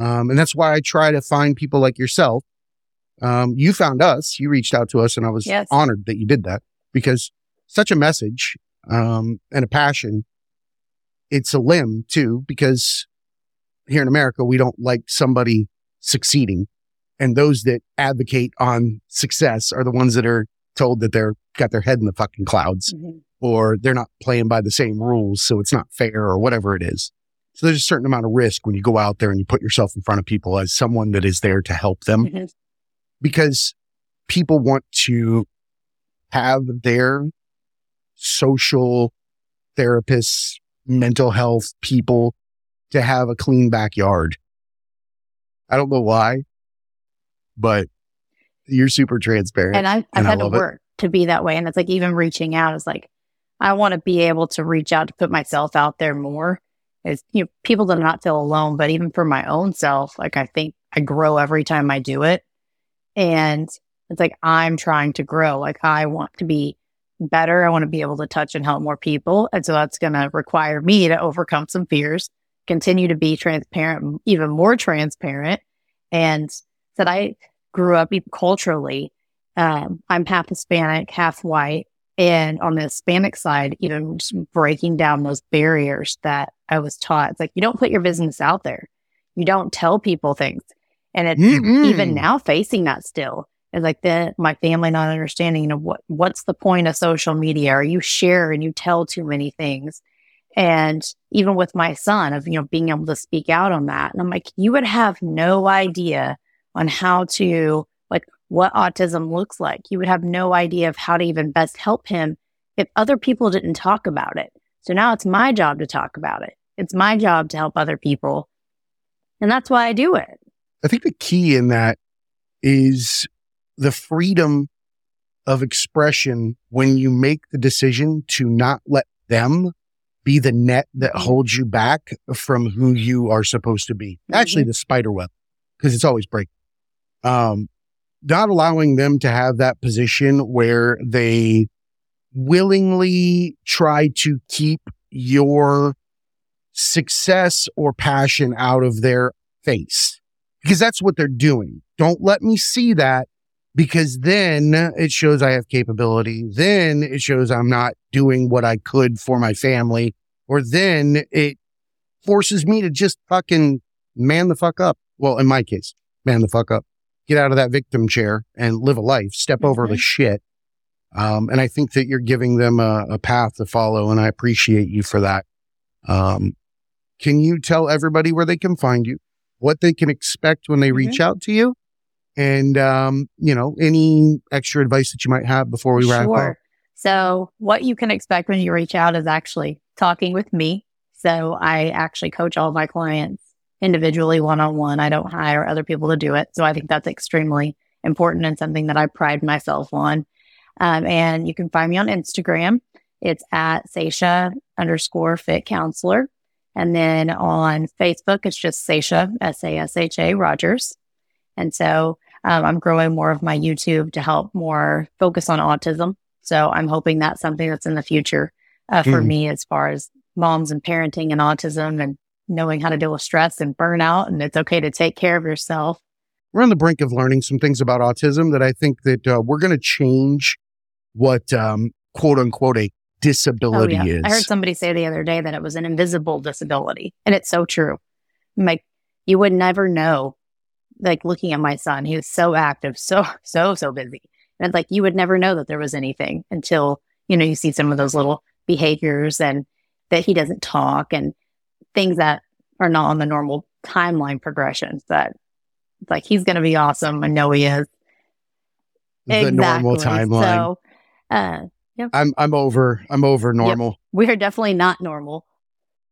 Um, and that's why I try to find people like yourself. Um, you found us. You reached out to us, and I was Yes. honored that you did that because such a message um, and a passion. It's a limb too, because here in America we don't like somebody succeeding and those that advocate on success are the ones that are told that they're got their head in the fucking clouds Mhm. or they're not playing by the same rules so it's not fair or whatever it is so there's a certain amount of risk when you go out there and you put yourself in front of people as someone that is there to help them Mhm. because people want to have their social therapists mental health people to have a clean backyard i don't know why but you're super transparent And I've, I've and I had to love it. work to be that way. And it's like even reaching out is like, I want to be able to reach out to put myself out there more. Is you know, people do not feel alone, but even for my own self, like I think I grow every time I do it. And it's like I'm trying to grow. Like I want to be better. I want to be able to touch and help more people. And so that's going to require me to overcome some fears, continue to be transparent, even more transparent. And that I grew up culturally. Um, I'm half Hispanic, half white. And on the Hispanic side, even just breaking down those barriers that I was taught. It's like, you don't put your business out there. You don't tell people things. And it's Mm-mm. even now facing that still. It's like the my family not understanding, you know, what what's the point of social media? Or you share and you tell too many things. And even with my son of, you know, being able to speak out on that. And I'm like, you would have no idea on how to what autism looks like. You would have no idea of how to even best help him if other people didn't talk about it. So now it's my job to talk about it. It's my job to help other people. And that's why I do it. I think the key in that is the freedom of expression when you make the decision to not let them be the net that Mhm. holds you back from who you are supposed to be. Actually, the spider web, because it's always breaking. Um, not allowing them to have that position where they willingly try to keep your success or passion out of their face because that's what they're doing. Don't let me see that because then it shows I have capability. Then it shows I'm not doing what I could for my family. Or then it forces me to just fucking man the fuck up. Well, in my case, man the fuck up, get out of that victim chair and live a life, step over the Mhm. shit. Um, and I think that you're giving them a, a path to follow, and I appreciate you for that. Um, can you tell everybody where they can find you, what they can expect when they reach out to you, and um, you know any extra advice that you might have before we wrap up? Sure. So, what you can expect when you reach out is actually talking with me. So, I actually coach all my clients individually, one on one. I don't hire other people to do it. So, I think that's extremely important and something that I pride myself on. Um, and you can find me on Instagram. It's at Sasha underscore fit counselor. And then on Facebook, it's just Sasha, S A S H A Rogers. And so um, I'm growing more of my YouTube to help more focus on autism. So I'm hoping that's something that's in the future uh, for Mm. me as far as moms and parenting and autism and knowing how to deal with stress and burnout. And it's okay to take care of yourself. We're on the brink of learning some things about autism that I think that uh, we're going to change what um, quote unquote a disability Oh, yeah. is. I heard somebody say the other day that it was an invisible disability. And it's so true. I'm like, you would never know. Like looking at my son, he was so active, so, so, so busy. And it's like, you would never know that there was anything until, you know, you see some of those little behaviors and that he doesn't talk and things that are not on the normal timeline progressions that it's like he's going to be awesome. I know he is. the normal timeline. So, uh, I'm I'm over. I'm over normal. we're definitely not normal.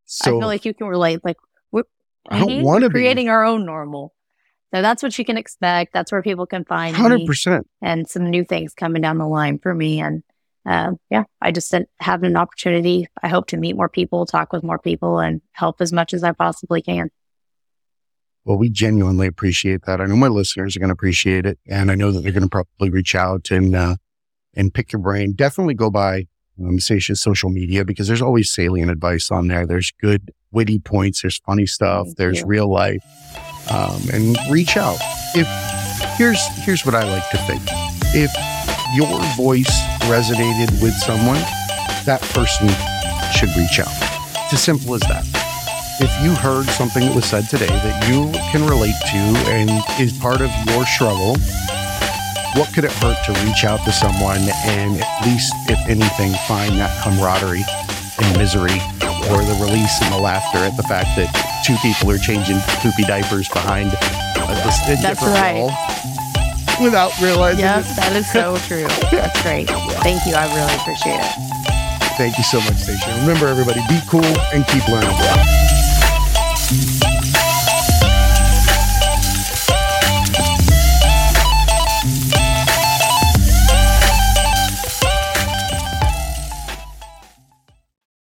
So I feel like you can relate. Like we're, I don't want to We're be creating our own normal. So that's what you can expect. That's where people can find hundred me percent. and some new things coming down the line for me. And uh, yeah, I just have an opportunity. I hope to meet more people, talk with more people, and help as much as I possibly can. Well, we genuinely appreciate that. I know my listeners are going to appreciate it, and I know that they're going to probably reach out and uh, and pick your brain. Definitely go by um, social media because there's always salient advice on there. There's good witty points. There's funny stuff. Thank there's you. real life, um, and reach out. If here's here's what I like to think: if your voice resonated with someone, that person should reach out. It's as simple as that if you heard something that was said today that you can relate to and is part of your struggle, what could it hurt to reach out to someone and at least, if anything, find that camaraderie and misery or the release and the laughter at the fact that two people are changing poopy diapers behind a, a different right. wall without realizing Yep, it. that is so true. That's great. Thank you. I really appreciate it. Thank you so much, Sasha. Remember, everybody, be cool and keep learning.